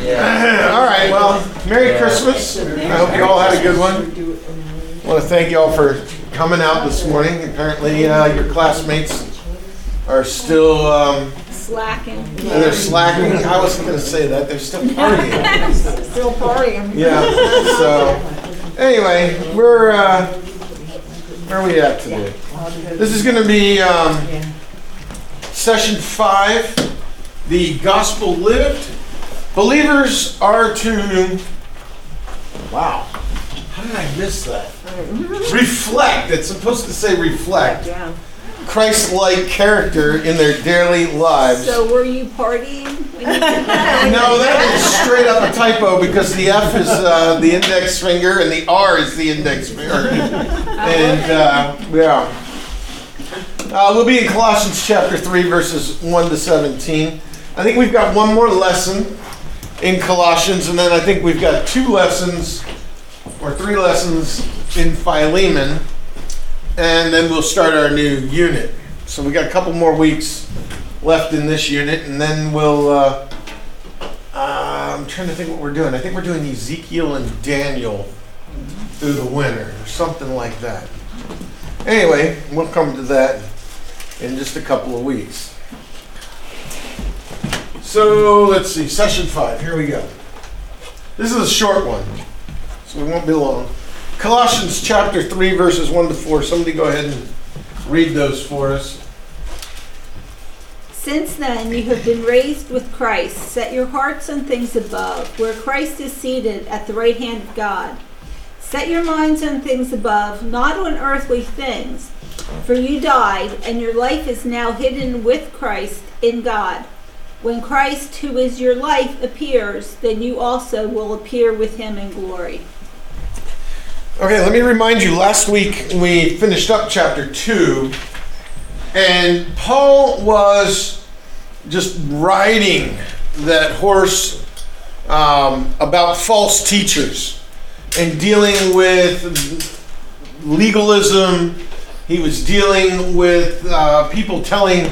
All right, well, Merry Christmas. I hope you all had a good one. I want to thank you all for coming out this morning. Apparently, uh, your classmates are still, um, Slacking. they're slacking. I wasn't going to say that. They're still partying. Still partying. Yeah, so, anyway, we're, uh, where are we at today? This is going to be um, session five, the gospel lived. Believers are to, wow, how did I miss that? Reflect, it's supposed to say reflect Yeah. Christ like character in their daily lives. So were you partying? when you that? No, that is straight up a typo because the F is uh, the index finger and the R is the index finger. And uh, yeah. Uh, we'll be in Colossians chapter 3, verses 1 to 17. I think we've got one more lesson in Colossians, and then I think we've got two lessons or three lessons in Philemon, and then we'll start our new unit. So we got a couple more weeks left in this unit, and then we'll. Uh, uh, I'm trying to think what we're doing. I think we're doing Ezekiel and Daniel through the winter, or something like that. Anyway, we'll come to that in just a couple of weeks. So let's see, session five. Here we go. This is a short one, so we won't be long. Colossians chapter 3, verses 1 to 4. Somebody go ahead and read those for us. Since then you have been raised with Christ. Set your hearts on things above, where Christ is seated at the right hand of God. Set your minds on things above, not on earthly things. For you died, and your life is now hidden with Christ in God. When Christ, who is your life, appears, then you also will appear with him in glory. Okay, let me remind you last week we finished up chapter 2, and Paul was just riding that horse um, about false teachers and dealing with legalism. He was dealing with uh, people telling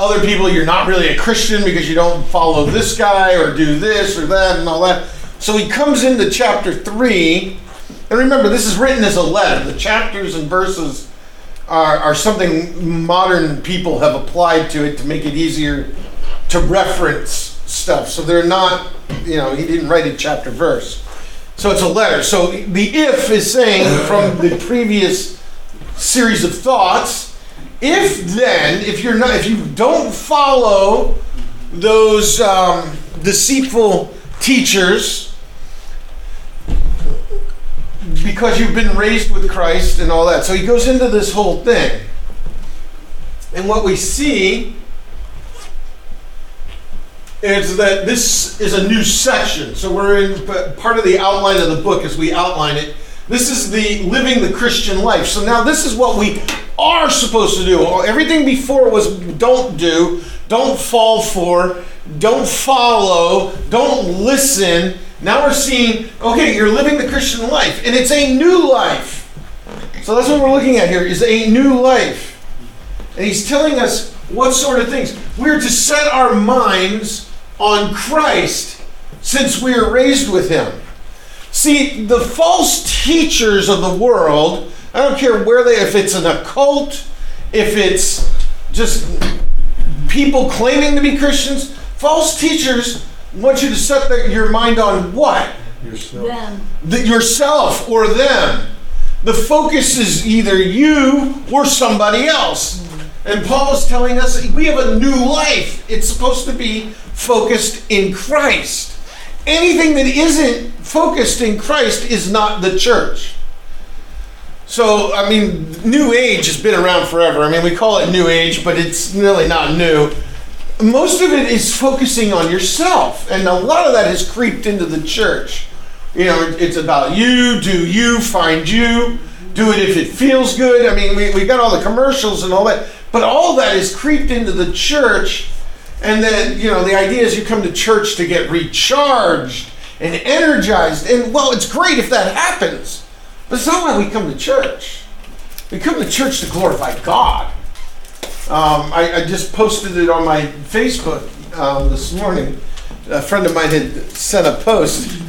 other people you're not really a Christian because you don't follow this guy or do this or that and all that. So he comes into chapter 3 and remember, this is written as a letter. The chapters and verses are, are something modern people have applied to it to make it easier to reference stuff. So they're not, you know, he didn't write a chapter verse. So it's a letter. So the if is saying from the previous series of thoughts, if then, if you're not, if you don't follow those um, deceitful teachers, because you've been raised with Christ and all that. So he goes into this whole thing. And what we see is that this is a new section. So we're in part of the outline of the book as we outline it. This is the living the Christian life. So now this is what we are supposed to do. Everything before was don't do, don't fall for, don't follow, don't listen. Now we're seeing, okay, you're living the Christian life, and it's a new life. So that's what we're looking at here is a new life. And he's telling us what sort of things. We're to set our minds on Christ since we are raised with him. See, the false teachers of the world, I don't care where they if it's an occult, if it's just people claiming to be Christians, false teachers want you to set the, your mind on what? Yourself. Them. The, yourself or them. The focus is either you or somebody else. And Paul is telling us we have a new life. It's supposed to be focused in Christ. Anything that isn't focused in Christ is not the church. So, I mean, New Age has been around forever. I mean, we call it New Age, but it's really not new most of it is focusing on yourself, and a lot of that has creeped into the church. You know, it's about you, do you, find you, do it if it feels good. I mean, we, we got all the commercials and all that, but all that is creeped into the church. And then, you know, the idea is you come to church to get recharged and energized. And, well, it's great if that happens, but it's not why we come to church. We come to church to glorify God. Um, I, I, just posted it on my Facebook um, this morning. a friend of mine had sent a post.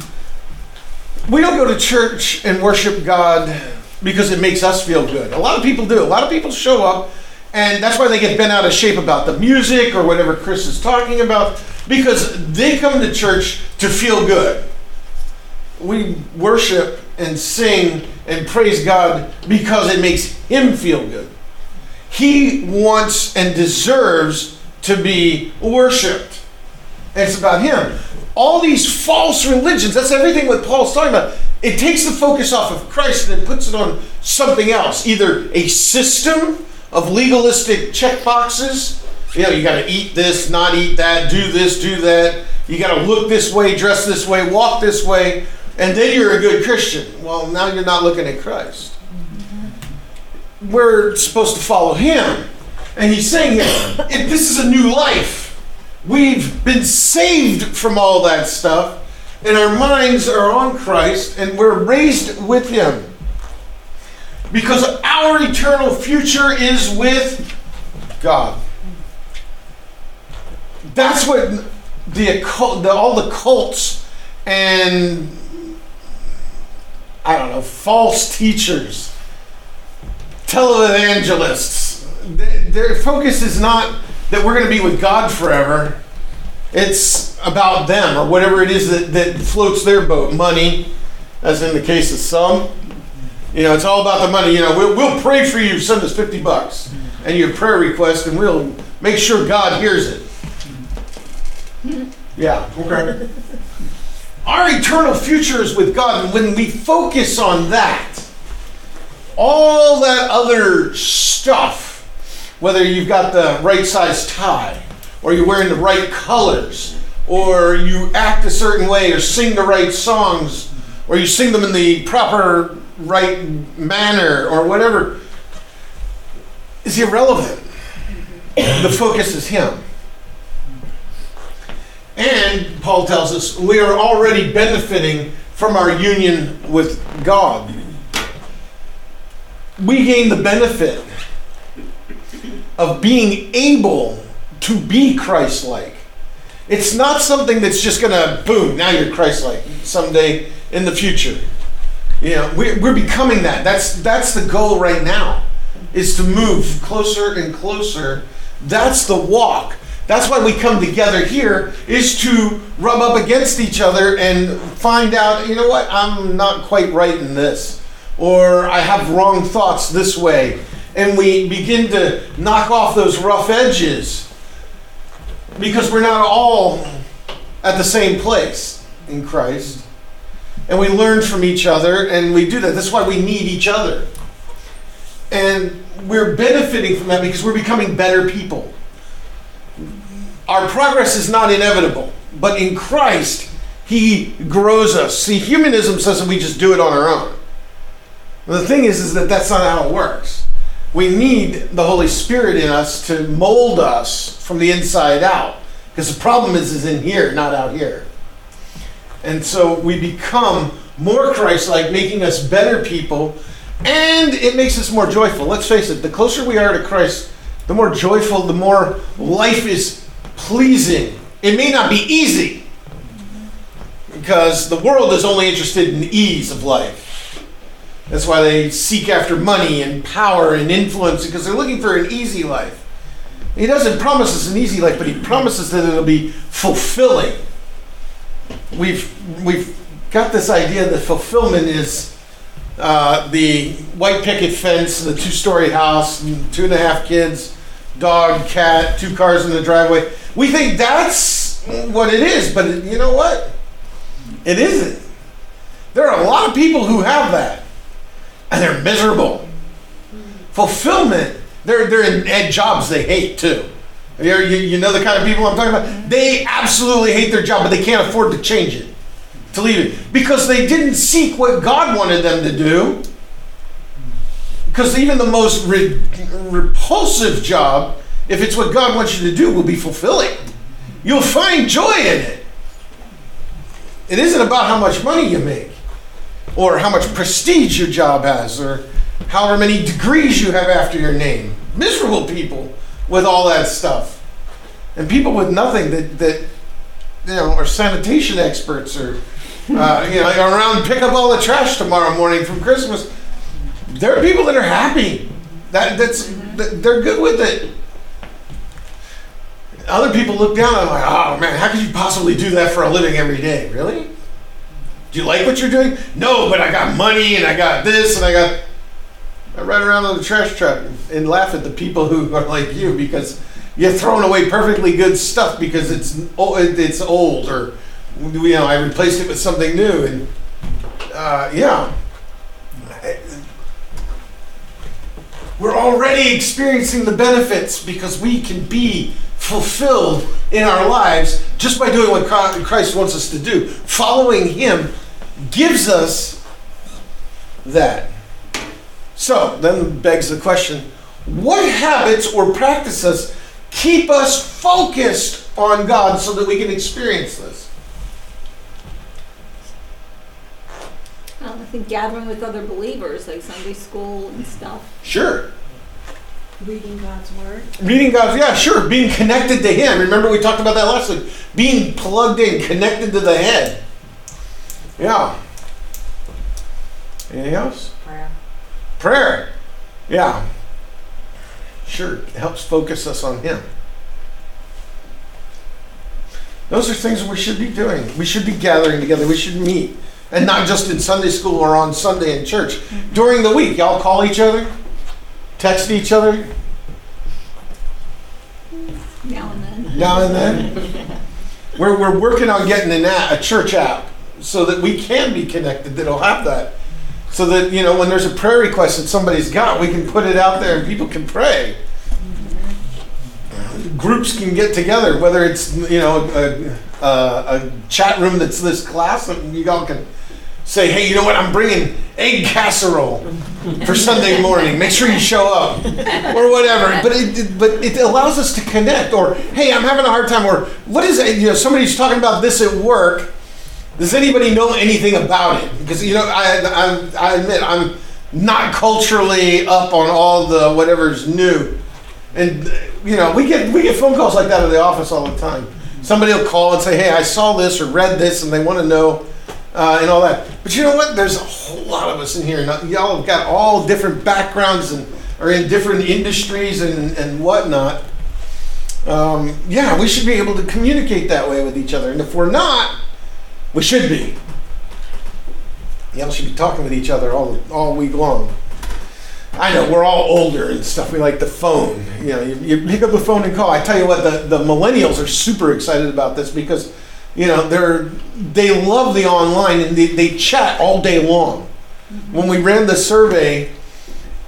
We don't go to church and worship God because it makes us feel good. A lot of people do. A lot of people show up, and that's why they get bent out of shape about the music or whatever Chris is talking about, because they come to church to feel good. We worship and sing and praise God because it makes Him feel good. He wants and deserves to be worshiped. It's about Him. All these false religions, that's everything what Paul's talking about. It takes the focus off of Christ and it puts it on something else, either a system of legalistic check boxes. You know, you got to eat this, not eat that, do this, do that. You got to look this way, dress this way, walk this way, and then you're a good Christian. Well, now you're not looking at Christ. We're supposed to follow Him. And He's saying here, this is a new life. We've been saved from all that stuff, and our minds are on Christ, and we're raised with Him. Because our eternal future is with God. That's what the, occult, the all the cults and I don't know false teachers, televangelists. Their focus is not that we're going to be with God forever. It's about them or whatever it is that, that floats their boat. Money, as in the case of some. You know, it's all about the money. You know, we'll, we'll pray for you. Send us 50 bucks and your prayer request, and we'll make sure God hears it. Yeah, okay. Our eternal future is with God, and when we focus on that, all that other stuff, whether you've got the right size tie, or you're wearing the right colors, or you act a certain way, or sing the right songs, or you sing them in the proper right manner, or whatever, is irrelevant. The focus is Him. And Paul tells us we are already benefiting from our union with God. We gain the benefit of being able to be Christ like. It's not something that's just going to, boom, now you're Christ like someday in the future. You know, we're, we're becoming that. That's, that's the goal right now, is to move closer and closer. That's the walk. That's why we come together here, is to rub up against each other and find out, you know what, I'm not quite right in this. Or I have wrong thoughts this way. And we begin to knock off those rough edges because we're not all at the same place in Christ. And we learn from each other and we do that. That's why we need each other. And we're benefiting from that because we're becoming better people. Our progress is not inevitable, but in Christ, He grows us. See, humanism says that we just do it on our own. The thing is, is that that's not how it works. We need the Holy Spirit in us to mold us from the inside out. Because the problem is, is in here, not out here. And so we become more Christ like, making us better people, and it makes us more joyful. Let's face it, the closer we are to Christ, the more joyful, the more life is pleasing. It may not be easy, because the world is only interested in ease of life. That's why they seek after money and power and influence, because they're looking for an easy life. He doesn't promise us an easy life, but he promises that it'll be fulfilling. We've we've got this idea that fulfillment is uh, the white picket fence, the two-story house, and two and a half kids, dog, cat, two cars in the driveway. We think that's what it is, but you know what? It isn't. There are a lot of people who have that, and they're miserable. Fulfillment they're, they're in jobs they hate too. You, you know the kind of people I'm talking about? They absolutely hate their job, but they can't afford to change it, to leave it. Because they didn't seek what God wanted them to do. Because even the most re- repulsive job, if it's what God wants you to do, will be fulfilling. You'll find joy in it. It isn't about how much money you make, or how much prestige your job has, or however many degrees you have after your name. Miserable people with all that stuff. And people with nothing that, that you know, our sanitation experts or, uh, you know, around pick up all the trash tomorrow morning from Christmas. There are people that are happy. That that's that they're good with it. Other people look down and I'm like, oh man, how could you possibly do that for a living every day? Really? Do you like what you're doing? No, but I got money and I got this and I got. I ride around on the trash truck and laugh at the people who are like you because you're throwing away perfectly good stuff because it's it's old or you know I replaced it with something new and uh, yeah. We're already experiencing the benefits because we can be fulfilled in our lives just by doing what Christ wants us to do. Following Him gives us that. So then begs the question what habits or practices keep us focused on God so that we can experience this? Well, I think gathering with other believers, like Sunday school and stuff. Sure. Reading God's Word. Reading God's, yeah, sure. Being connected to Him. Remember, we talked about that last week. Being plugged in, connected to the head. Yeah. Anything else? Prayer. Yeah. Sure. It helps focus us on Him. Those are things we should be doing. We should be gathering together. We should meet. And not just in Sunday school or on Sunday in church. Mm-hmm. During the week, y'all call each other, text each other. Now and then. Now and then. we're, we're working on getting an app, a church app so that we can be connected that'll have that. So that, you know, when there's a prayer request that somebody's got, we can put it out there and people can pray groups can get together, whether it's you know a, a, a, chat room that's this class, and you all can say, hey, you know what? I'm bringing egg casserole for Sunday morning. Make sure you show up, or whatever. But it but it allows us to connect. Or hey, I'm having a hard time. Or what is it? You know, somebody's talking about this at work. Does anybody know anything about it? Because you know, I, I, I admit I'm not culturally up on all the whatever's new, and you know, we get we get phone calls like that in the office all the time. Somebody will call and say, "Hey, I saw this or read this," and they want to know uh, and all that. But you know what? There's a whole lot of us in here. Y'all have got all different backgrounds and are in different industries and and whatnot. Um, yeah, we should be able to communicate that way with each other. And if we're not, we should be. Y'all should be talking with each other all all week long. I know we're all older and stuff. We like the phone. You know, you, you, pick up the phone and call. I tell you what, the, the millennials are super excited about this because, you know, they're they love the online and they, they chat all day long. Mm-hmm. When we ran the survey,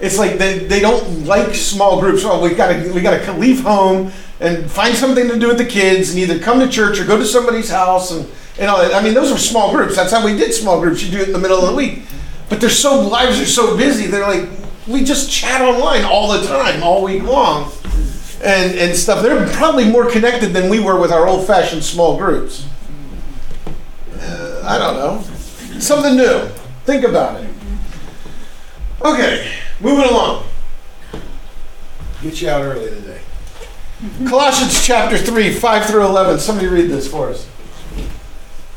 it's like they, they don't like small groups. Oh, we gotta we gotta leave home and find something to do with the kids and either come to church or go to somebody's house and and all that. I mean, those are small groups. That's how we did small groups. You do it in the middle of the week. But they're so lives are so busy. They're like we just chat online all the time, all week long, and and stuff. They're probably more connected than we were with our old-fashioned small groups. Uh, I don't know. Something new. Think about it. Okay, moving along. Get you out early today. Colossians chapter 3, 5 through 11. Somebody read this for us.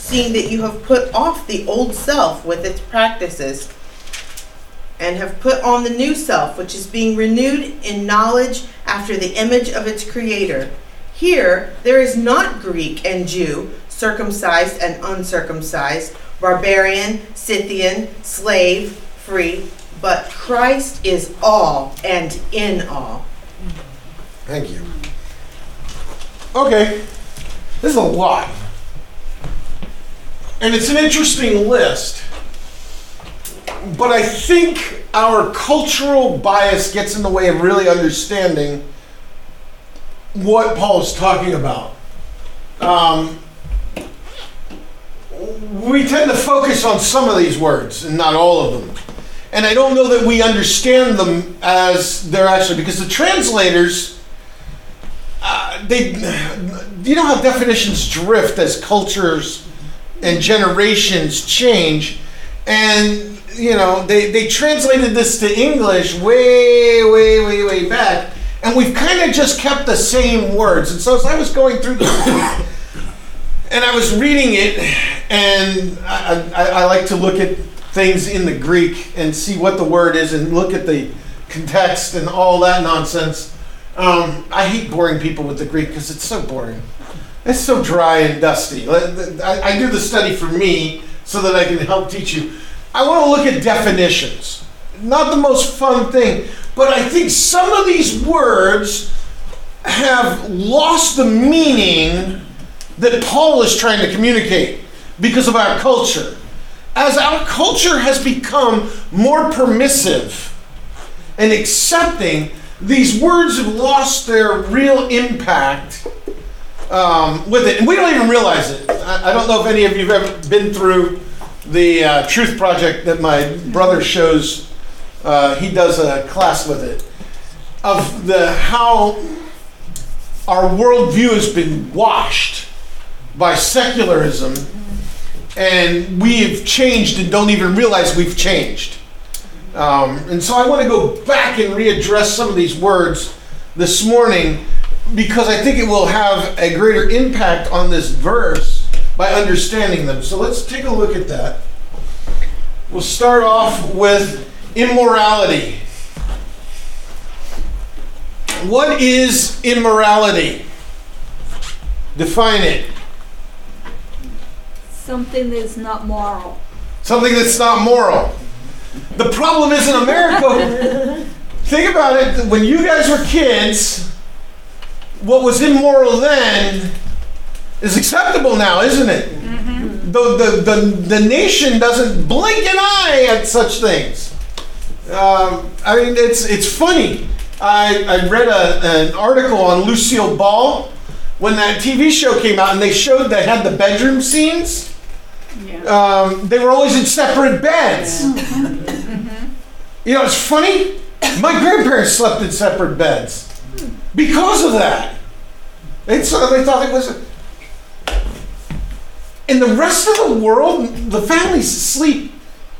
seeing that you have put off the old self with its practices and have put on the new self, which is being renewed in knowledge after the image of its creator. Here, there is not Greek and Jew, circumcised and uncircumcised, barbarian, Scythian, slave, free, but Christ is all and in all. Thank you. Okay, this is a lot. And it's an interesting list but I think our cultural bias gets in the way of really understanding what Paul is talking about. Um, we tend to focus on some of these words and not all of them. And I don't know that we understand them as they're actually, because the translators, uh, they, you know how definitions drift as cultures and generations change. And, you know, they, they translated this to English way, way, way, way back. And we've kind of just kept the same words. And so as I was going through this and I was reading it, and I, I, I, like to look at things in the Greek and see what the word is and look at the context and all that nonsense. Um, I hate boring people with the Greek because it's so boring. It's so dry and dusty. I, do the study for me so that I can help teach you. I want to look at definitions. Not the most fun thing, but I think some of these words have lost the meaning that Paul is trying to communicate because of our culture. As our culture has become more permissive and accepting, these words have lost their real impact um, with it. And we don't even realize it. I, I, don't know if any of you have ever been through the uh, Truth Project that my brother shows. Uh, he does a class with it of the how our worldview has been washed by secularism, and we've changed and don't even realize we've changed. Um, and so I want to go back and readdress some of these words this morning because I think it will have a greater impact on this verse by understanding them. So let's take a look at that. We'll start off with immorality. What is immorality? Define it. Something that's not moral. Something that's not moral. The problem is in America, think about it, when you guys were kids, what was immoral then is acceptable now, isn't it? Mm-hmm. The, the, the, the nation doesn't blink an eye at such things. Um, I mean, it's, it's funny. I, I read a, an article on Lucille Ball when that TV show came out and they showed they had the bedroom scenes um, they were always in separate beds. you know, it's funny. My grandparents slept in separate beds because of that. They, so they thought it was. In the rest of the world, the families sleep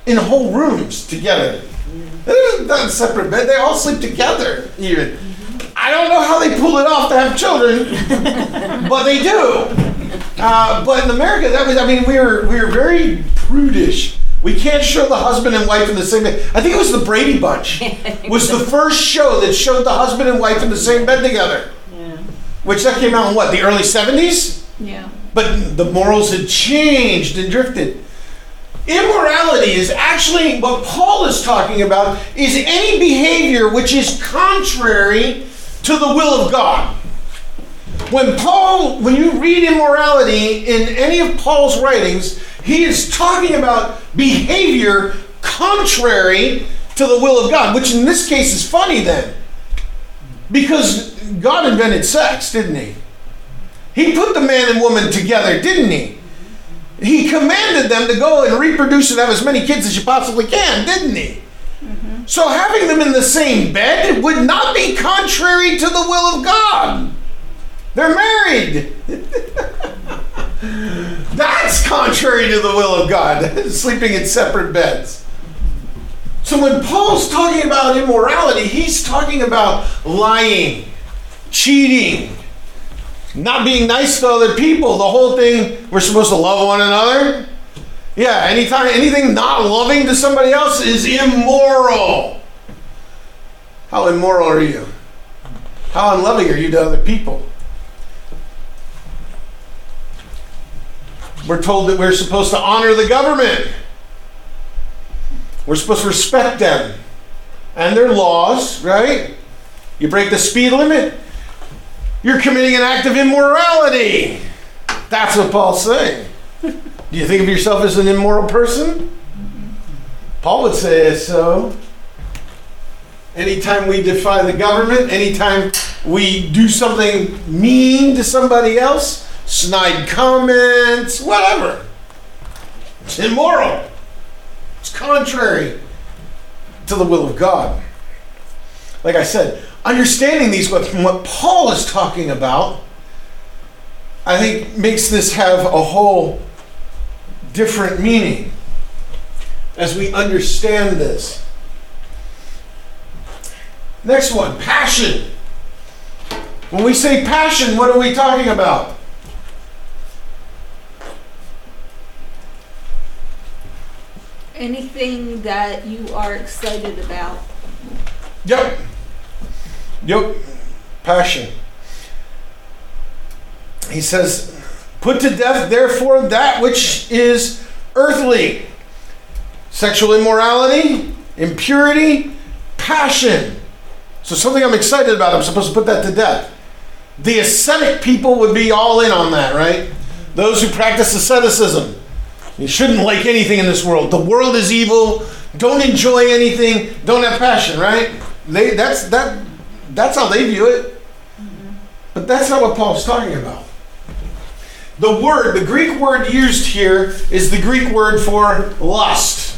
in whole rooms together. They're not in separate bed. They all sleep together. Even. I don't know how they pull it off to have children, but they do. Uh, but in America, that was, I mean, we were, we were very prudish. We can't show the husband and wife in the same bed. I think it was the Brady Bunch. was the first show that showed the husband and wife in the same bed together. Yeah. Which that came out in what, the early 70s? Yeah. But the morals had changed and drifted. Immorality is actually what Paul is talking about is any behavior which is contrary to the will of God. When Paul, when you read immorality in any of Paul's writings, he is talking about behavior contrary to the will of God, which in this case is funny then. Because God invented sex, didn't he? He put the man and woman together, didn't he? He commanded them to go and reproduce and have as many kids as you possibly can, didn't he? Mm-hmm. So having them in the same bed would not be contrary to the will of God. They're married. That's contrary to the will of God, sleeping in separate beds. So when Paul's talking about immorality, he's talking about lying, cheating, not being nice to other people. The whole thing, we're supposed to love one another. Yeah, anytime anything not loving to somebody else is immoral. How immoral are you? How unloving are you to other people? We're told that we're supposed to honor the government. We're supposed to respect them and their laws, right? You break the speed limit, you're committing an act of immorality. That's what Paul's saying. Do you think of yourself as an immoral person? Paul would say so. Anytime we defy the government, anytime we do something mean to somebody else, snide comments, whatever. It's immoral. It's contrary to the will of God. Like I said, understanding these, what, what Paul is talking about, I think makes this have a whole different meaning as we understand this. Next one passion. When we say passion, what are we talking about? Anything that you are excited about. Yep. Yep. Passion. He says, Put to death, therefore, that which is earthly sexual immorality, impurity, passion. So, something I'm excited about, I'm supposed to put that to death. The ascetic people would be all in on that, right? Those who practice asceticism. You shouldn't like anything in this world. The world is evil. Don't enjoy anything. Don't have passion, right? They that's that that's how they view it. But that's not what Paul's talking about. The word, the Greek word used here is the Greek word for lust.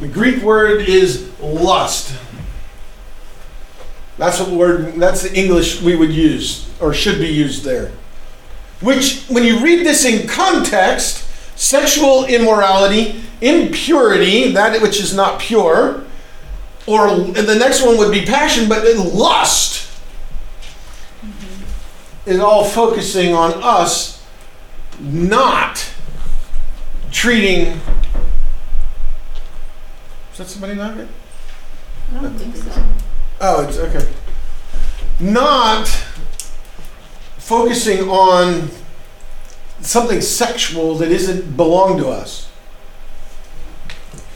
The Greek word is lust. That's what word that's the English we would use or should be used there. Which when you read this in context, sexual immorality, impurity, that which is not pure, or and the next one would be passion, but then lust mm-hmm. is all focusing on us not treating. Is that somebody knocking? I don't think so. Oh, it's okay. Not focusing on something sexual that isn't belong to us.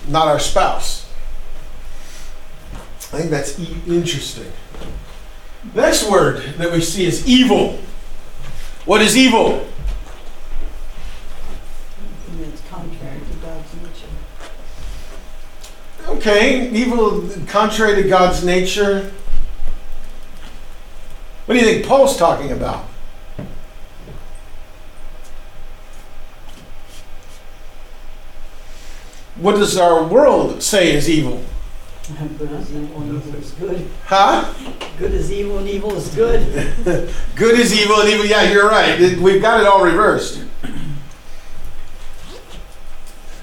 Not our spouse. I think that's e- interesting. Next word that we see is evil. What is evil? It's contrary to God's nature. Okay, evil contrary to God's nature. What do you think Paul's talking about? What does our world say is evil? Good is evil and evil is good. Huh? Good is evil and evil is good. Good is evil and evil. Yeah, you're right. We've got it all reversed.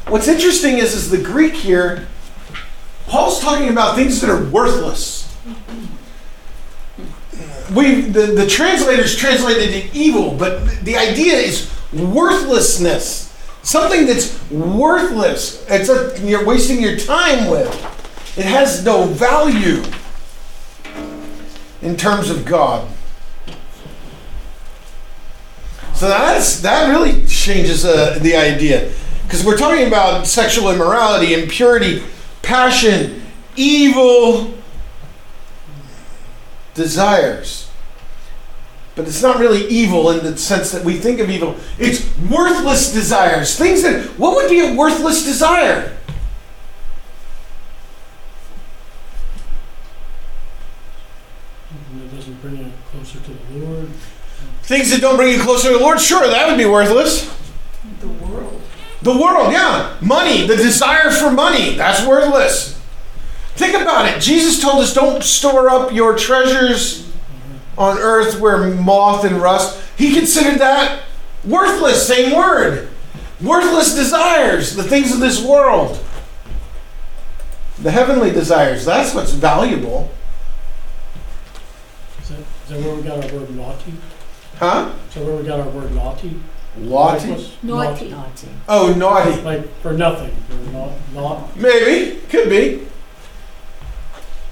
What's interesting is, is the Greek here, Paul's talking about things that are worthless. We the, the translators translated it evil, but the idea is worthlessness. Something that's worthless. It's a, you're wasting your time with. It has no value in terms of God. So that's that really changes uh, the idea because we're talking about sexual immorality, impurity, passion, evil desires. But it's not really evil in the sense that we think of evil. It's worthless desires. Things that what would be a worthless desire? Something that doesn't bring you closer to the Lord. Things that don't bring you closer to the Lord? Sure, that would be worthless. The world. Yeah. Money, the desire for money, that's worthless. Think about it. Jesus told us don't store up your treasures on earth where moth and rust. He considered that worthless, same word. Worthless desires, the things of this world. The heavenly desires, that's what's valuable. Is that, is that where we got our word naughty? Huh? Is that where we got our word naughty? Naughty? Naughty. Naughty. Oh, naughty. Like for nothing. For not, not, Maybe. Could be.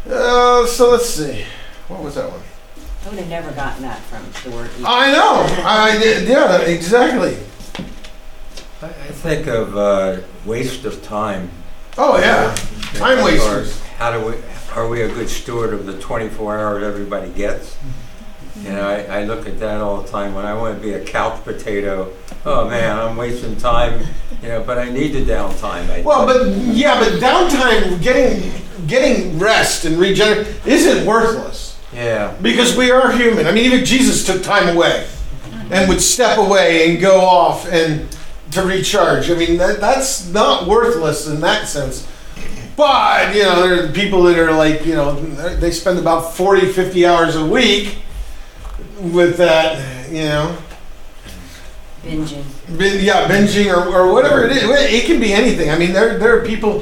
Uh, so let's see. What was that one? I would have never gotten that from the word evil. I know. I yeah, exactly. I I think of uh, waste of time. Oh yeah, time Or wasters. How do we, are we a good steward of the 24 hours everybody gets? You know, I, I look at that all the time. When I want to be a couch potato, oh man, I'm wasting time. You know, but I need the downtime. I Well, but yeah, but downtime, getting getting rest and regenerate isn't worthless. Yeah. Because we are human. I mean, even Jesus took time away and would step away and go off and to recharge. I mean, that, that's not worthless in that sense. But, you know, there are people that are like, you know, they spend about 40, 50 hours a week with that, you know, Binging. bin, yeah, binging or, or whatever it is. It can be anything. I mean, there, there are people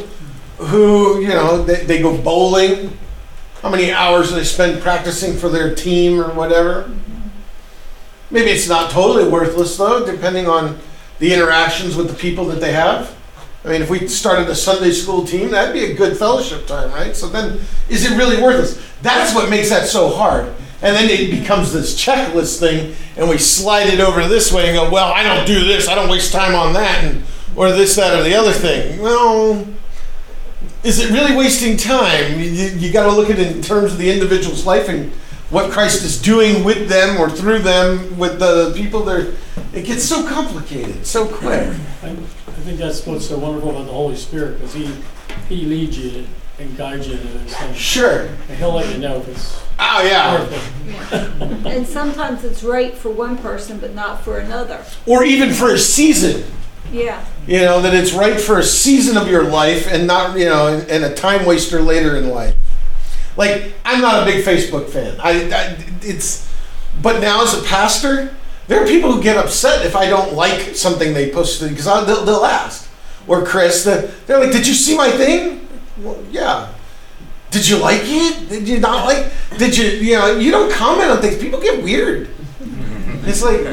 who, you know, they, they go bowling. How many hours do they spend practicing for their team or whatever? Maybe it's not totally worthless though, depending on the interactions with the people that they have. I mean, if we started a Sunday school team, that'd be a good fellowship time, right? So then, is it really worthless? That's what makes that so hard. And then it becomes this checklist thing, and we slide it over this way and go, well, I don't do this, I don't waste time on that, and or this, that, or the other thing. Well, is it really wasting time? You, you got to look at it in terms of the individual's life and what Christ is doing with them or through them with the people there. It gets so complicated so quick. I, I think that's what's so wonderful about the Holy Spirit, because he, he leads you and guides you into those things. Sure. And he'll let you know if it's Oh yeah. worth it. And sometimes it's right for one person, but not for another. Or even for a season. Yeah. You know that it's right for a season of your life and not you know and, and a time waster later in life. Like I'm not a big Facebook fan. I, I it's but now as a pastor, there are people who get upset if I don't like something they posted because they'll, they'll ask. Or Chris, the, they're like, "Did you see my thing?" Well, yeah. Did you like it? Did you not like? Did you you know you don't comment on things. People get weird. It's like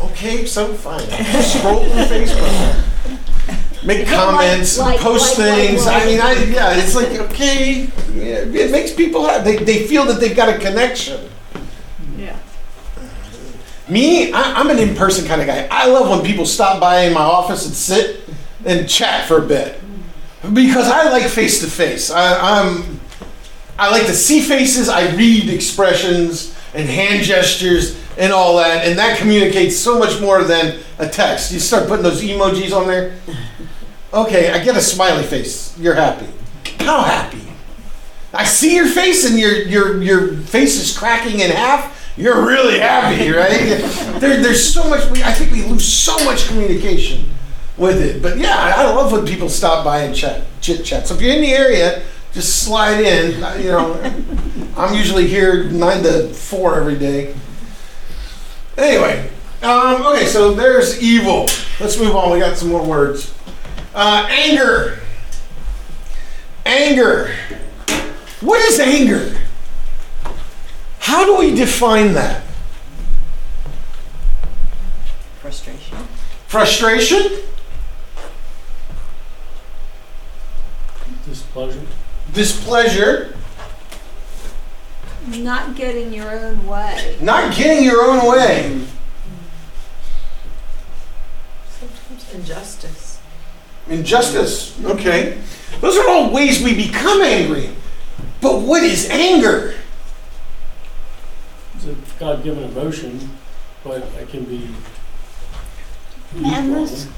okay, so fine. Scroll through Facebook, make comments, like, post like, like, things. like. I mean, I yeah, it's like okay, yeah, it makes people have, they they feel that they've got a connection. Yeah. Me, I, I'm an in-person kind of guy. I love when people stop by in my office and sit and chat for a bit because I like face to face. I'm I like to see faces. I read expressions and hand gestures and all that, and that communicates so much more than a text. You start putting those emojis on there. Okay, I get a smiley face. You're happy. How happy? I see your face, and your your your face is cracking in half. You're really happy, right? There, there's so much. I think we lose so much communication with it. But yeah, I love when people stop by and chat, chit chat. So if you're in the area, just slide in. You know, I'm usually here nine to four every day. Anyway, um, okay, so there's evil. Let's move on. We got some more words. Uh, anger. Anger. What is anger? How do we define that? Frustration. Frustration? Displeasure. Displeasure? Not getting your own way. Not getting your own way? Sometimes injustice. Injustice? Okay. Those are all ways we become angry. But what is anger? It's a God-given emotion, but it can be. Madness.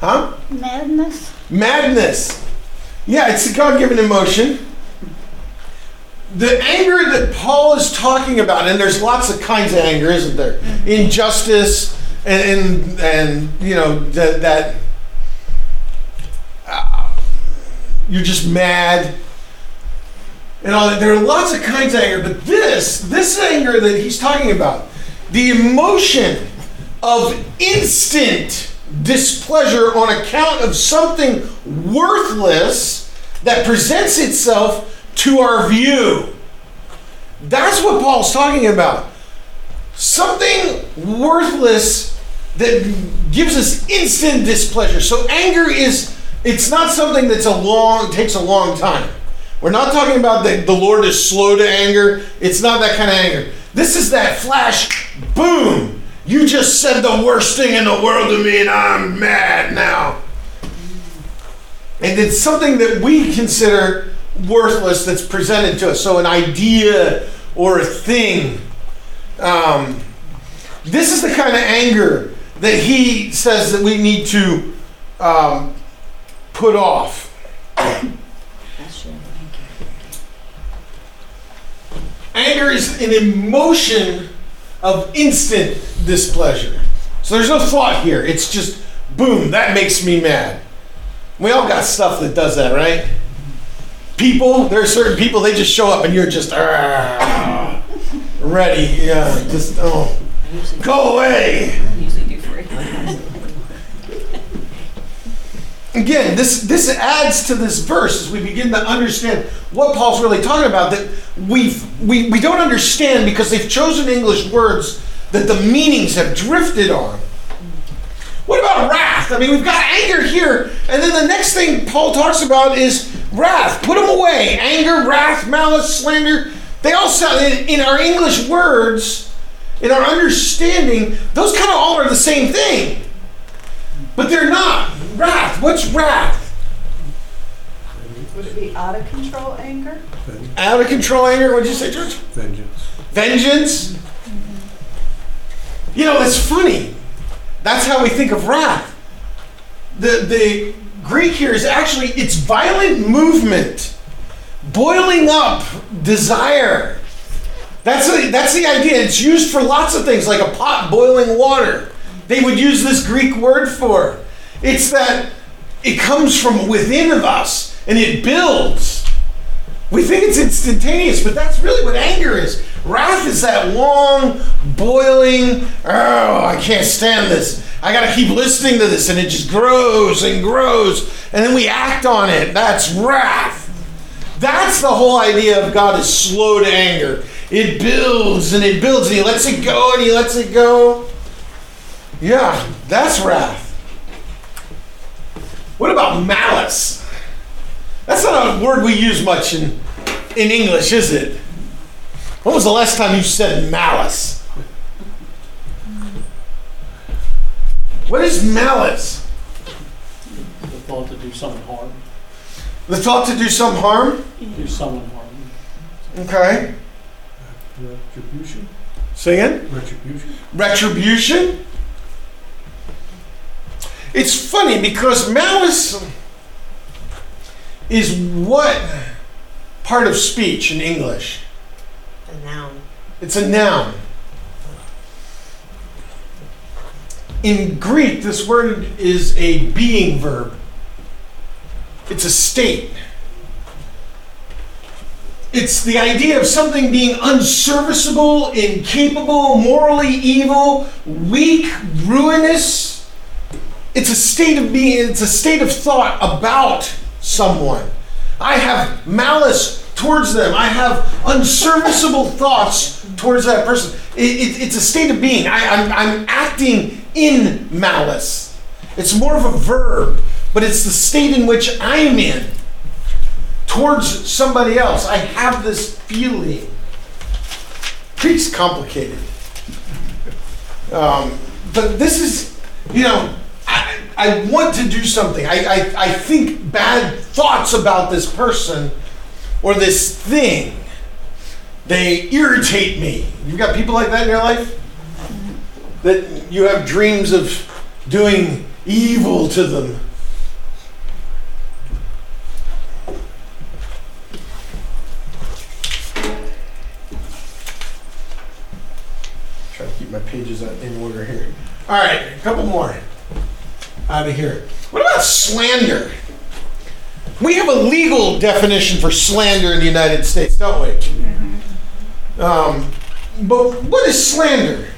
Huh? Madness. Madness. Yeah, it's a God given emotion. The anger that Paul is talking about, and there's lots of kinds of anger, isn't there? Injustice, and, and, and you know, that, that uh, you're just mad. And all that. There are lots of kinds of anger, but this, this anger that he's talking about, the emotion of instant displeasure on account of something worthless that presents itself to our view. That's what Paul's talking about. Something worthless that gives us instant displeasure. So anger is it's not something that's a long takes a long time. We're not talking about that the Lord is slow to anger. It's not that kind of anger. This is that flash boom. You just said the worst thing in the world to me and I'm mad now. And it's something that we consider worthless that's presented to us. So, an idea or a thing. Um, this is the kind of anger that he says that we need to um, put off. Anger is an emotion of instant displeasure. So there's no thought here. It's just boom, that makes me mad. We all got stuff that does that, right? People, there are certain people, they just show up and you're just ready. Yeah, just, oh, go away. Again, this, this adds to this verse as we begin to understand what Paul's really talking about. That we've, we, we don't understand because they've chosen English words that the meanings have drifted on. What about wrath? I mean, we've got anger here, and then the next thing Paul talks about is wrath. Put them away. Anger, wrath, malice, slander. They all sound, in, in our English words, in our understanding, those kind of all are the same thing. But they're not. Wrath. What's wrath? Would it be out of control anger? Out of control anger. What'd you say, George? Vengeance. Vengeance. You know, it's funny. That's how we think of wrath. The the Greek here is actually it's violent movement, boiling up desire. That's the, that's the idea. It's used for lots of things, like a pot boiling water. They would use this Greek word for. It's that it comes from within of us and it builds. We think it's instantaneous, but that's really what anger is. Wrath is that long, boiling, oh, I can't stand this. I got to keep listening to this, and it just grows and grows, and then we act on it. That's wrath. That's the whole idea of God is slow to anger. It builds and it builds, and He lets it go and He lets it go. Yeah, that's wrath. What about malice? That's not a word we use much in, in English, is it? When was the last time you said malice? What is malice? The thought to do someone harm, The thought to do some harm? do someone harm. Okay. Retribution. Say again? Retribution. Retribution? It's funny because malice is what part of speech in English? A noun. It's a noun. In Greek, this word is a being verb. It's a state. It's the idea of something being unserviceable, incapable, morally evil, weak, ruinous. It's a state of being, it's a state of thought about someone. I have malice towards them. I have unserviceable thoughts towards that person. It, it- it's a state of being. I, I'm, I'm acting in malice. It's more of a verb, but it's the state in which I'm in towards somebody else. I have this feeling. Greek's complicated. Um, but this is, you know, I, I want to do something. I, I, I think bad thoughts about this person or this thing. They irritate me. You've got people like that in your life? That you have dreams of doing evil to them. Try to keep my pages in order here. All right, a couple more out of here. What about slander? We have a legal definition for slander in the United States, don't we? Um, but what is slander?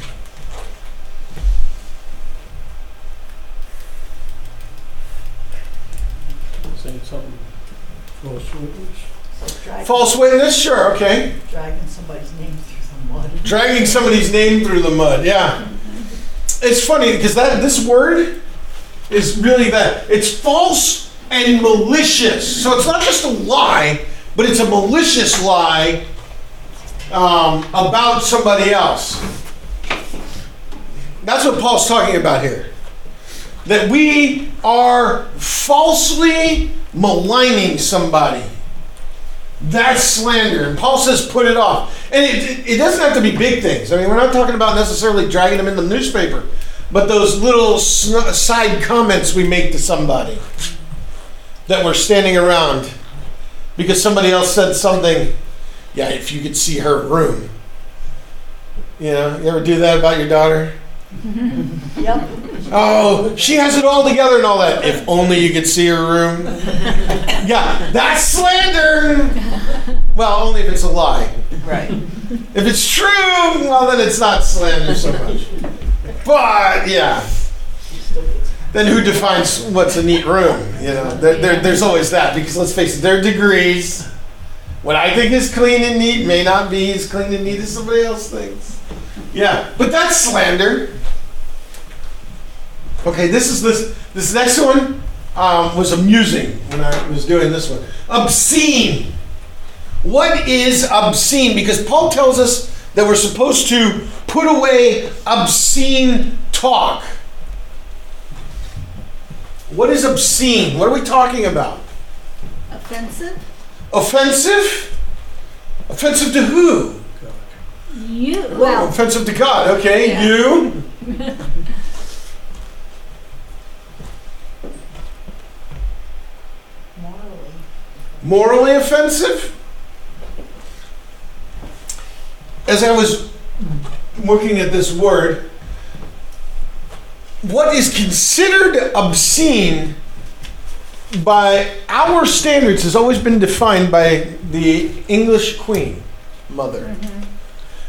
Saying something, False witness. Dragging- False witness? Sure, okay. Dragging somebody's name through the mud. Dragging somebody's name through the mud, yeah. It's funny because that this word is really that it's false and malicious. So it's not just a lie, but it's a malicious lie um, about somebody else. That's what Paul's talking about here. That we are falsely maligning somebody. That's slander. And Paul says, put it off. And it, it doesn't have to be big things. I mean, we're not talking about necessarily dragging them in the newspaper, but those little sn- side comments we make to somebody that we're standing around because somebody else said something Yeah, if you could see her room. You know, you ever do that about your daughter? Yep. Oh, she has it all together and all that. If only you could see her room. Yeah, that's slander. Well, only if it's a lie. Right. If it's true, well, then it's not slander so much. But yeah, then who defines what's a neat room? You know, there, there, there's always that because let's face it, there are degrees. What I think is clean and neat may not be as clean and neat as somebody else thinks. Yeah, but that's slander. Okay, this is this this next one um, was amusing when I was doing this one. Obscene. What is obscene? Because Paul tells us that we're supposed to put away obscene talk. What is obscene? What are we talking about? Offensive? Offensive? Offensive to who? God. You, well, Offensive to God. Okay, Yeah. you. Morally. Morally offensive? As I was looking at this word, what is considered obscene by our standards has always been defined by the English Queen Mother. Mm-hmm.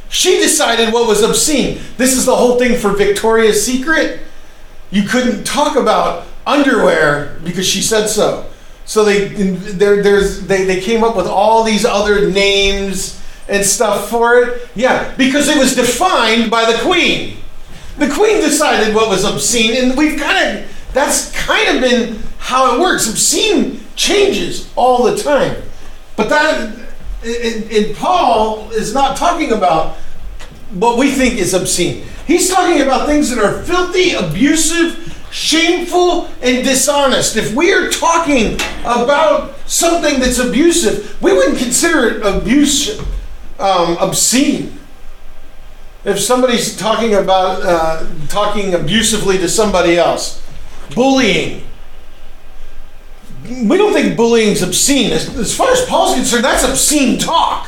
She decided what was obscene. This is the whole thing for Victoria's Secret. You couldn't talk about underwear because she said so. So they there there's they, they came up with all these other names and stuff for it. Yeah, because it was defined by the queen. The queen decided what was obscene, and we've kind of that's kind of been how it works. Obscene changes all the time, but that in, Paul is not talking about what we think is obscene. He's talking about things that are filthy, abusive, shameful, and dishonest. If we are talking about something that's abusive, we wouldn't consider it abuse um, obscene. If somebody's talking about uh, talking abusively to somebody else, bullying. We don't think bullying's obscene. As, as far as Paul's concerned, that's obscene talk.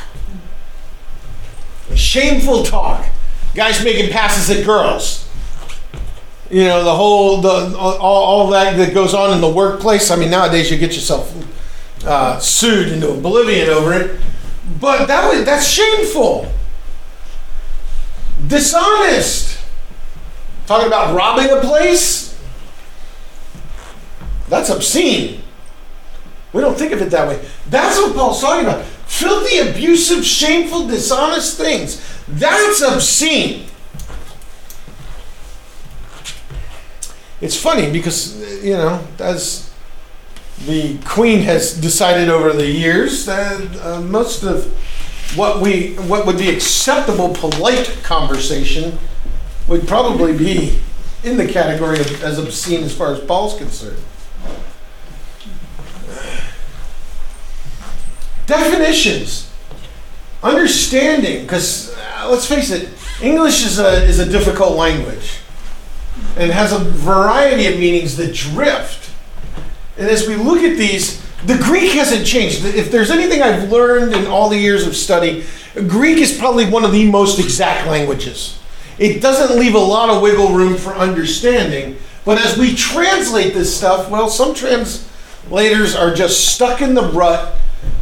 Shameful talk. Guys making passes at girls. You know, the whole, the all, all that that goes on in the workplace. I mean, nowadays you get yourself uh, sued into oblivion over it. But that was, that's shameful. Dishonest. Talking about robbing a place? That's obscene. We don't think of it that way. That's what Paul's talking about. Filthy, abusive, shameful, dishonest things. That's obscene. It's funny because, you know, as the Queen has decided over the years that uh, most of what we what would be acceptable polite conversation would probably be in the category of as obscene as far as Paul's concerned. Definitions, understanding, because uh, let's face it, English is a is a difficult language, and has a variety of meanings that drift. And as we look at these, the Greek hasn't changed. If there's anything I've learned in all the years of study, Greek is probably one of the most exact languages. It doesn't leave a lot of wiggle room for understanding. But as we translate this stuff, well, some translators are just stuck in the rut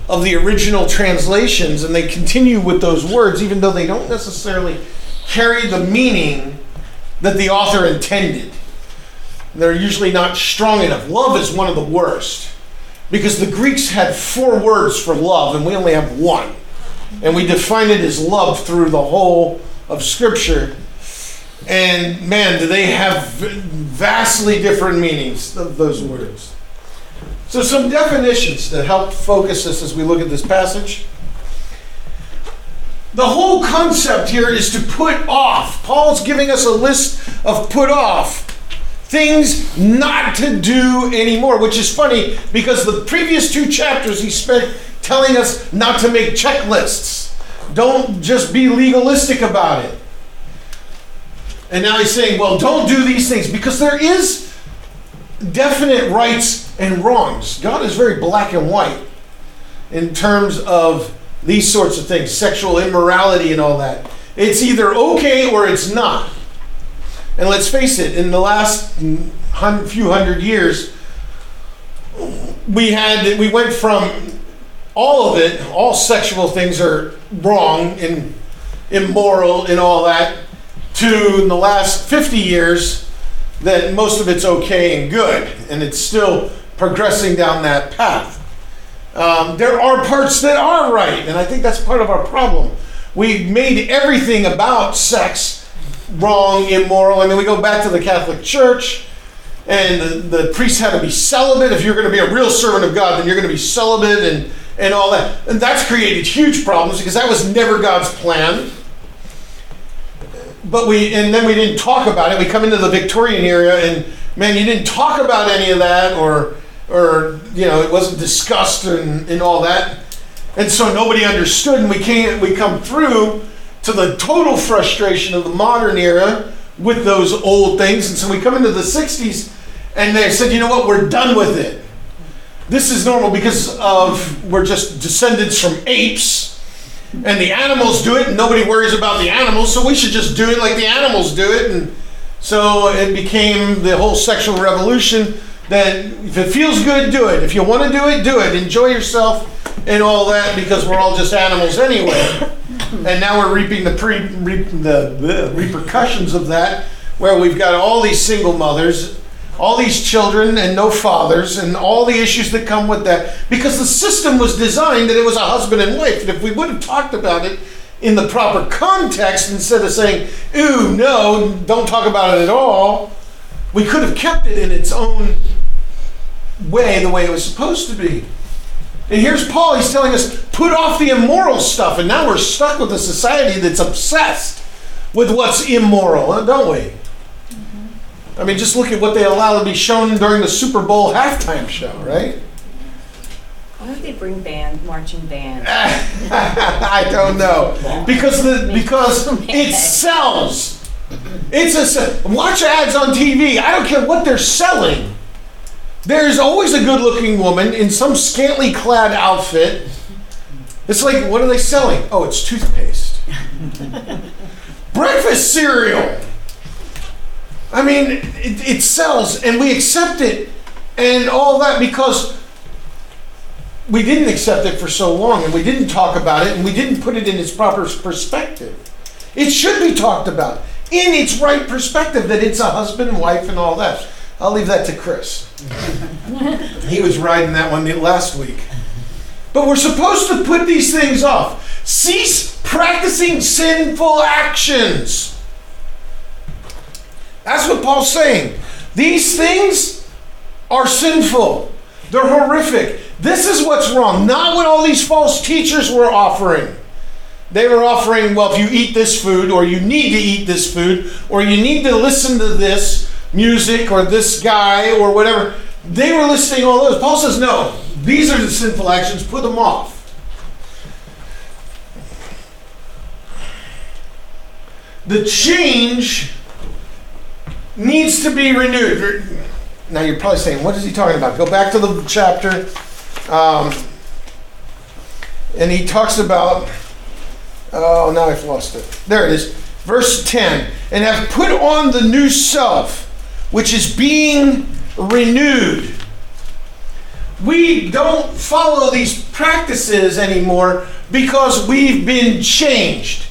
of the original translations and they continue with those words, even though they don't necessarily carry the meaning that the author intended. They're usually not strong enough. Love is one of the worst because the Greeks had four words for love and we only have one. And we define it as love through the whole of Scripture. And man, do they have vastly different meanings of those words. So, some definitions that help focus us as we look at this passage. The whole concept here is to put off. Paul's giving us a list of put off things not to do anymore, which is funny because the previous two chapters he spent telling us not to make checklists. Don't just be legalistic about it. And now he's saying, well, don't do these things because there is definite rights and wrongs. God is very black and white in terms of these sorts of things, sexual immorality and all that. It's either okay or it's not. And let's face it, in the last hun- few hundred years, we had we went from all of it, all sexual things are wrong and immoral and all that, to in the last 50 years that most of it's okay and good, and it's still progressing down that path. Um, there are parts that are right, and I think that's part of our problem. We've made everything about sex wrong, immoral. I mean, we go back to the Catholic Church, and the, the priest had to be celibate. If you're going to be a real servant of God, then you're going to be celibate and, and all that. And that's created huge problems because that was never God's plan. But we, and then we didn't talk about it. We come into the Victorian era, and man, you didn't talk about any of that, or, or you know, it wasn't discussed and, and all that. And so nobody understood, and we came, we come through to the total frustration of the modern era with those old things. And so we come into the 60s, and they said, you know what, we're done with it. This is normal because of we're just descendants from apes, and the animals do it, and nobody worries about the animals, so we should just do it like the animals do it. And so it became the whole sexual revolution that if it feels good, do it. If you want to do it, do it. Enjoy yourself and all that because we're all just animals anyway. And now we're reaping the pre the, the repercussions of that, where we've got all these single mothers, all these children, and no fathers, and all the issues that come with that. Because the system was designed that it was a husband and wife. And if we would have talked about it in the proper context instead of saying, "Ooh, no, don't talk about it at all," we could have kept it in its own way, the way it was supposed to be. And here's Paul, he's telling us, put off the immoral stuff. And now we're stuck with a society that's obsessed with what's immoral, don't we? Mm-hmm. I mean, just look at what they allow to be shown during the Super Bowl halftime show, right? Why don't they bring band, marching band? I don't know. Because the because it sells. It's a watch ads on TV. I don't care what they're selling. There's always a good-looking woman in some scantily clad outfit. It's like, what are they selling? Oh, it's toothpaste. Breakfast cereal. I mean, it, it sells, and we accept it, and all that because we didn't accept it for so long, and we didn't talk about it, and we didn't put it in its proper perspective. It should be talked about in its right perspective that it's a husband wife and all that. I'll leave that to Chris. he was riding that one last week. But we're supposed to put these things off. Cease practicing sinful actions. That's what Paul's saying. These things are sinful. They're horrific. This is what's wrong. Not what all these false teachers were offering. They were offering, well, if you eat this food, or you need to eat this food, or you need to listen to this music, or this guy, or whatever. They were listing all those. Paul says, no, these are the sinful actions, put them off. The change needs to be renewed. Now you're probably saying, what is he talking about? Go back to the chapter. Um, and he talks about, oh, now I've lost it. There it is. Verse 10 and have put on the new self, which is being renewed. We don't follow these practices anymore because we've been changed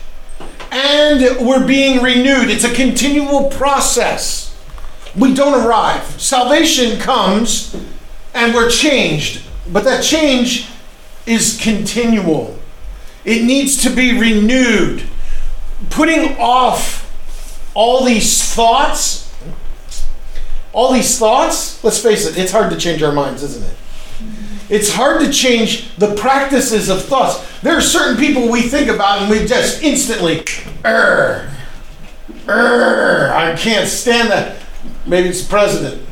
and we're being renewed. It's a continual process. We don't arrive. Salvation comes and we're changed, but that change is continual. It needs to be renewed. Putting off all these thoughts, all these thoughts, let's face it, it's hard to change our minds, isn't it? It's hard to change the practices of thoughts. There are certain people we think about and we just instantly, err, err, I can't stand that. Maybe it's the president.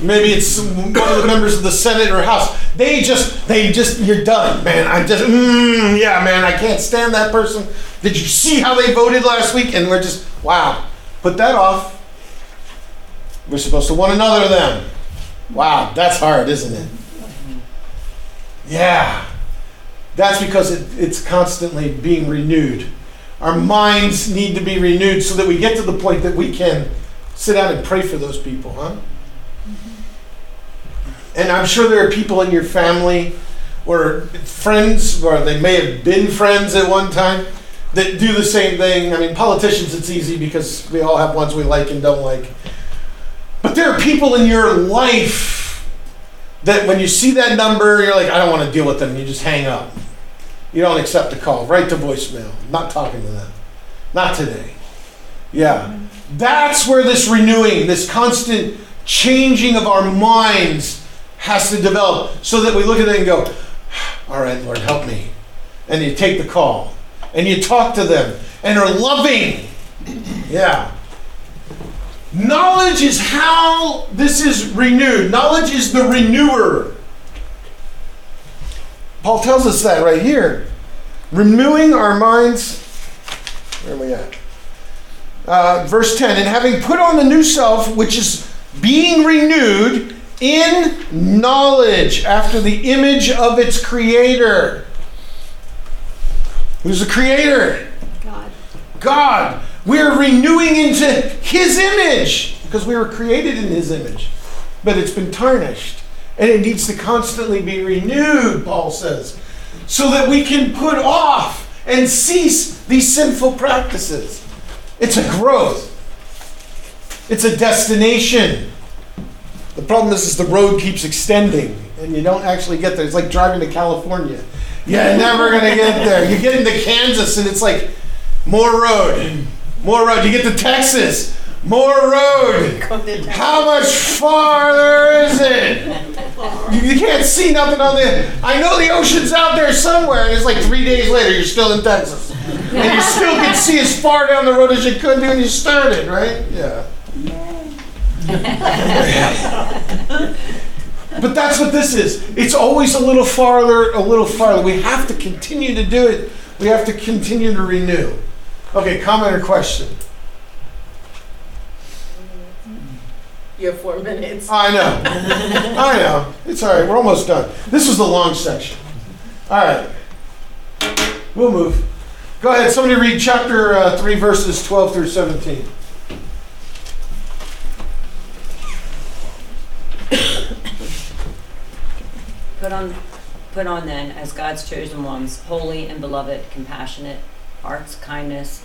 Maybe it's one of the members of the Senate or House. They just, they just, you're done, man. I just, mm, yeah, man, I can't stand that person. Did you see how they voted last week? And we're just, wow, put that off. We're supposed to one another then. Wow, that's hard, isn't it? Yeah. That's because it, it's constantly being renewed. Our minds need to be renewed so that we get to the point that we can sit down and pray for those people, huh? Mm-hmm. And I'm sure there are people in your family or friends, or they may have been friends at one time, that do the same thing. I mean, politicians, it's easy because we all have ones we like and don't like. There are people in your life that when you see that number, you're like, I don't want to deal with them. You just hang up. You don't accept the call. Right to voicemail. Not talking to them. Not today. Yeah. That's where this renewing, this constant changing of our minds has to develop so that we look at it and go, All right, Lord, help me. And you take the call and you talk to them and are loving. Yeah. Knowledge is how this is renewed. Knowledge is the renewer. Paul tells us that right here. Renewing our minds. Where are we at? Uh, verse 10 And having put on the new self, which is being renewed in knowledge after the image of its creator. Who's the creator? God. God. We're renewing into His image because we were created in His image. But it's been tarnished. And it needs to constantly be renewed, Paul says, so that we can put off and cease these sinful practices. It's a growth, it's a destination. The problem is, is the road keeps extending and you don't actually get there. It's like driving to California. You're never going to get there. You get into Kansas and it's like more road, more road. You get to Texas, more road. How much farther is it? You, can't see nothing on the. I know the ocean's out there somewhere, and it's like three days later, you're still in Texas. And you still can see as far down the road as you could when you started, right? Yeah. but that's what this is. It's always a little farther, a little farther. We have to continue to do it. We have to continue to renew. Okay, comment or question? You have four minutes. I know. I know. It's all right. We're almost done. This was the long section. All right. We'll move. Go ahead. Somebody read chapter uh, 3, verses 12 through 17. Put on, put on then, as God's chosen ones, holy and beloved, compassionate, hearts, kindness,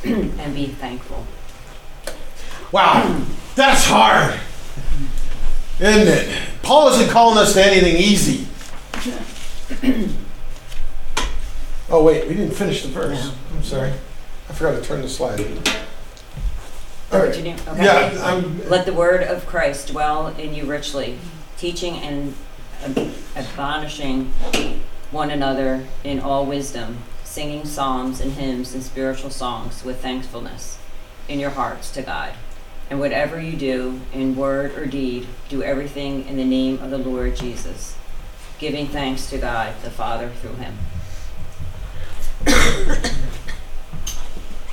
and be thankful. Wow. That's hard. Isn't it? Paul isn't calling us to anything easy. Oh, wait. We didn't finish the verse. I'm sorry. I forgot to turn the slide. All right. Okay. Yeah, I'm, Let the word of Christ dwell in you richly, teaching and admonishing one another in all wisdom, singing psalms and hymns and spiritual songs with thankfulness in your hearts to God. And whatever you do, in word or deed, do everything in the name of the Lord Jesus, giving thanks to God the Father through him.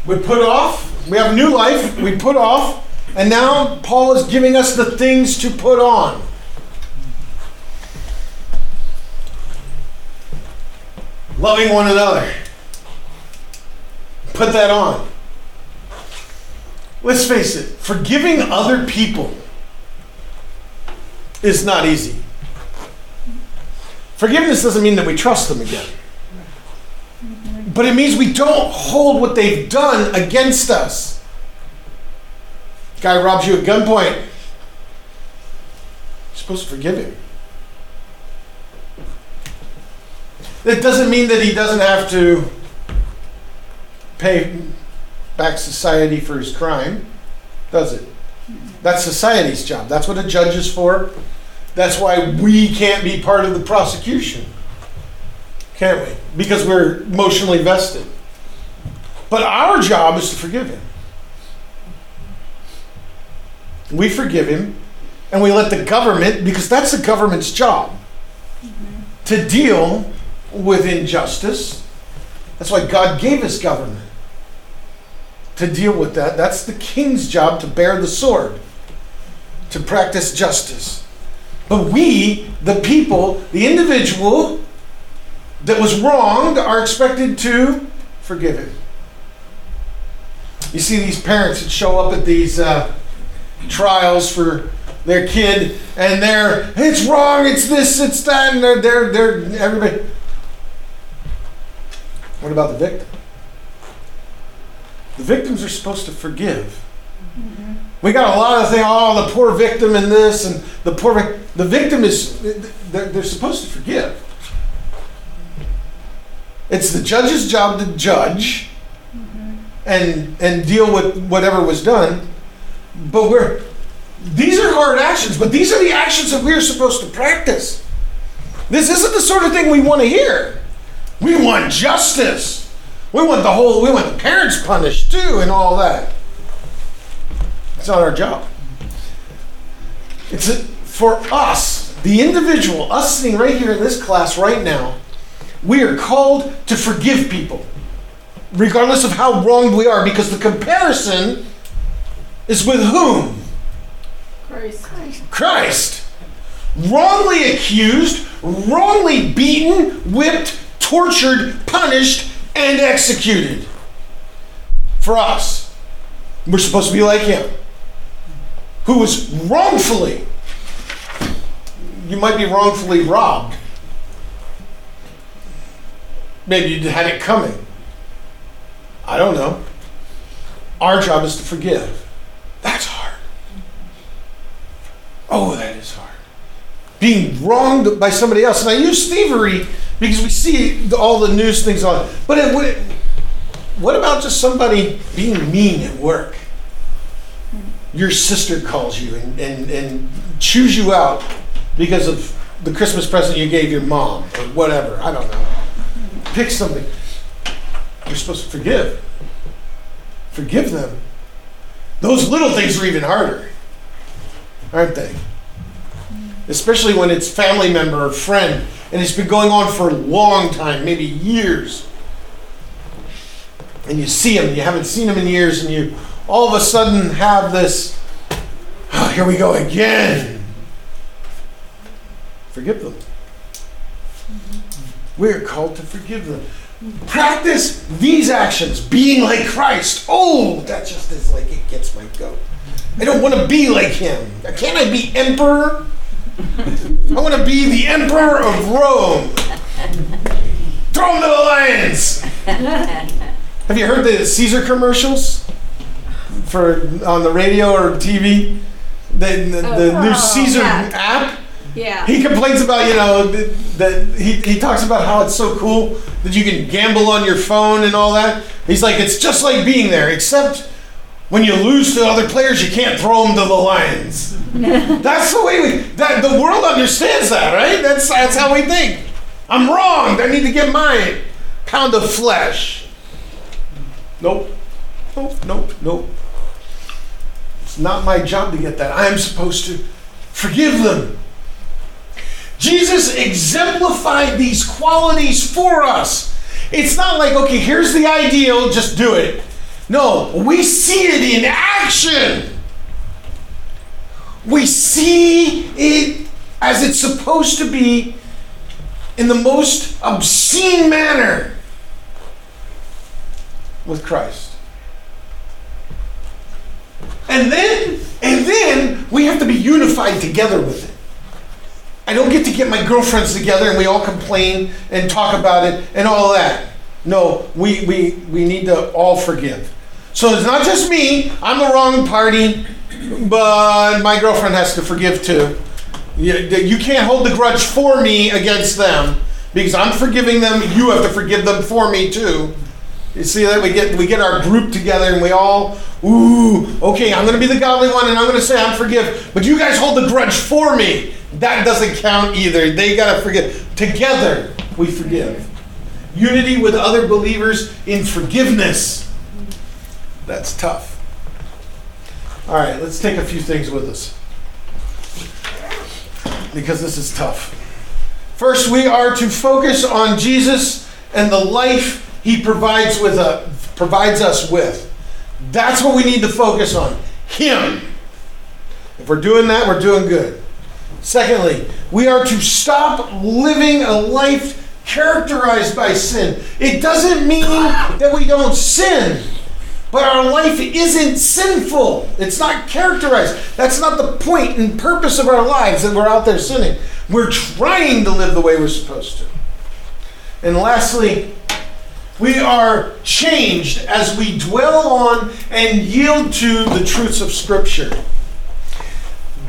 we put off. We have new life. We put off. And now Paul is giving us the things to put on. Loving one another. Put that on. Let's face it, forgiving other people is not easy. Forgiveness doesn't mean that we trust them again. But it means we don't hold what they've done against us. Guy robs you at gunpoint. You're supposed to forgive him. That doesn't mean that he doesn't have to pay back society for his crime, does it? That's society's job. That's what a judge is for. That's why we can't be part of the prosecution. can't we? Because we're emotionally vested. But our job is to forgive him. We forgive him, and we let the government, because that's the government's job, to deal with injustice. That's why God gave us government to deal with that. That's the king's job to bear the sword, to practice justice. But we, the people, the individual that was wronged, are expected to forgive it. You see these parents that show up at these uh, trials for their kid, and they're it's wrong, it's this, it's that, and they're they're, they're everybody. What about the victim? The victims are supposed to forgive. Mm-hmm. We got a lot of things. Oh, the poor victim in this and the poor. The victim is they're, they're supposed to forgive. It's the judge's job to judge mm-hmm. and and deal with whatever was done. But we're these are hard actions, but these are the actions that we're supposed to practice. This isn't the sort of thing we want to hear. We want justice. We want the whole we want the parents punished too and all that. It's not our job. It's a, for us, the individual, us sitting right here in this class right now, we are called to forgive people, regardless of how wronged we are, because the comparison is with whom? Christ. Christ. Wrongly accused, wrongly beaten, whipped, tortured, punished, and executed. For us. We're supposed to be like him. Who was wrongfully, you might be wrongfully robbed. Maybe you had it coming. I don't know. Our job is to forgive. That's hard. Oh, that is hard. Being wronged by somebody else. And I use thievery because we see all the news things on. But it, what, what about just somebody being mean at work? Your sister calls you and, and, and chews you out because of the Christmas present you gave your mom or whatever. I don't know. Pick something. You're supposed to forgive. Forgive them. Those little things are even harder, aren't they? Especially when it's family member or friend and it's been going on for a long time, maybe years. And you see them, you haven't seen them in years, and you all of a sudden have this, oh, here we go again. Forgive them. We are called to forgive them. Practice these actions, being like Christ. Oh, that just is like it gets my goat. I don't want to be like him. Can't I be emperor? I want to be the emperor of Rome. Throw him to the lions. Have you heard the Caesar commercials for on the radio or TV? The, the, the oh, new oh, oh, Caesar yeah. app. Yeah. He complains about, you know, that he, he talks about how it's so cool that you can gamble on your phone and all that. He's like, it's just like being there, except when you lose to other players, you can't throw them to the lions. that's the way we, that the world understands that, right? That's, that's how we think. I'm wrong. I need to get my pound of flesh. Nope. Nope, nope, nope. It's not my job to get that. I am supposed to forgive them. Jesus exemplified these qualities for us. It's not like, okay, here's the ideal, just do it. No, we see it in action. We see it as it's supposed to be in the most obscene manner with Christ. And then, and then we have to be unified together with it. I don't get to get my girlfriends together and we all complain and talk about it and all that. No, we, we, we need to all forgive. So it's not just me, I'm the wrong party, but my girlfriend has to forgive too. You, you can't hold the grudge for me against them because I'm forgiving them, you have to forgive them for me too. You see that we get we get our group together and we all ooh okay I'm gonna be the godly one and I'm gonna say I'm forgive but you guys hold the grudge for me that doesn't count either they gotta forgive together we forgive unity with other believers in forgiveness. That's tough. All right, let's take a few things with us because this is tough. First, we are to focus on Jesus and the life he provides with a, provides us with. That's what we need to focus on. Him. If we're doing that, we're doing good. Secondly, we are to stop living a life characterized by sin. It doesn't mean that we don't sin, but our life isn't sinful. It's not characterized. That's not the point and purpose of our lives that we're out there sinning. We're trying to live the way we're supposed to. And lastly, we are changed as we dwell on and yield to the truths of Scripture.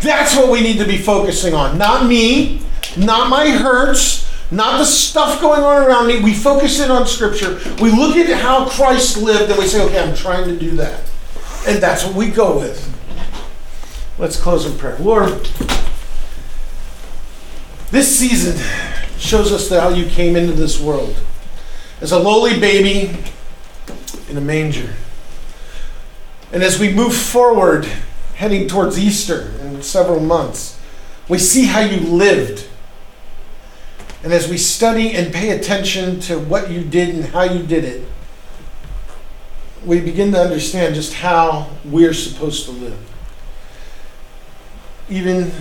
That's what we need to be focusing on. Not me, not my hurts, not the stuff going on around me. We focus in on Scripture. We look at how Christ lived and we say, okay, I'm trying to do that. And that's what we go with. Let's close in prayer. Lord, this season shows us how you came into this world as a lowly baby in a manger. And as we move forward, heading towards Easter in several months, we see how you lived. And as we study and pay attention to what you did and how you did it, we begin to understand just how we're supposed to live. Even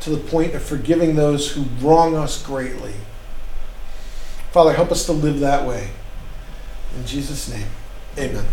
to the point of forgiving those who wrong us greatly. Father, help us to live that way. In Jesus' name, amen.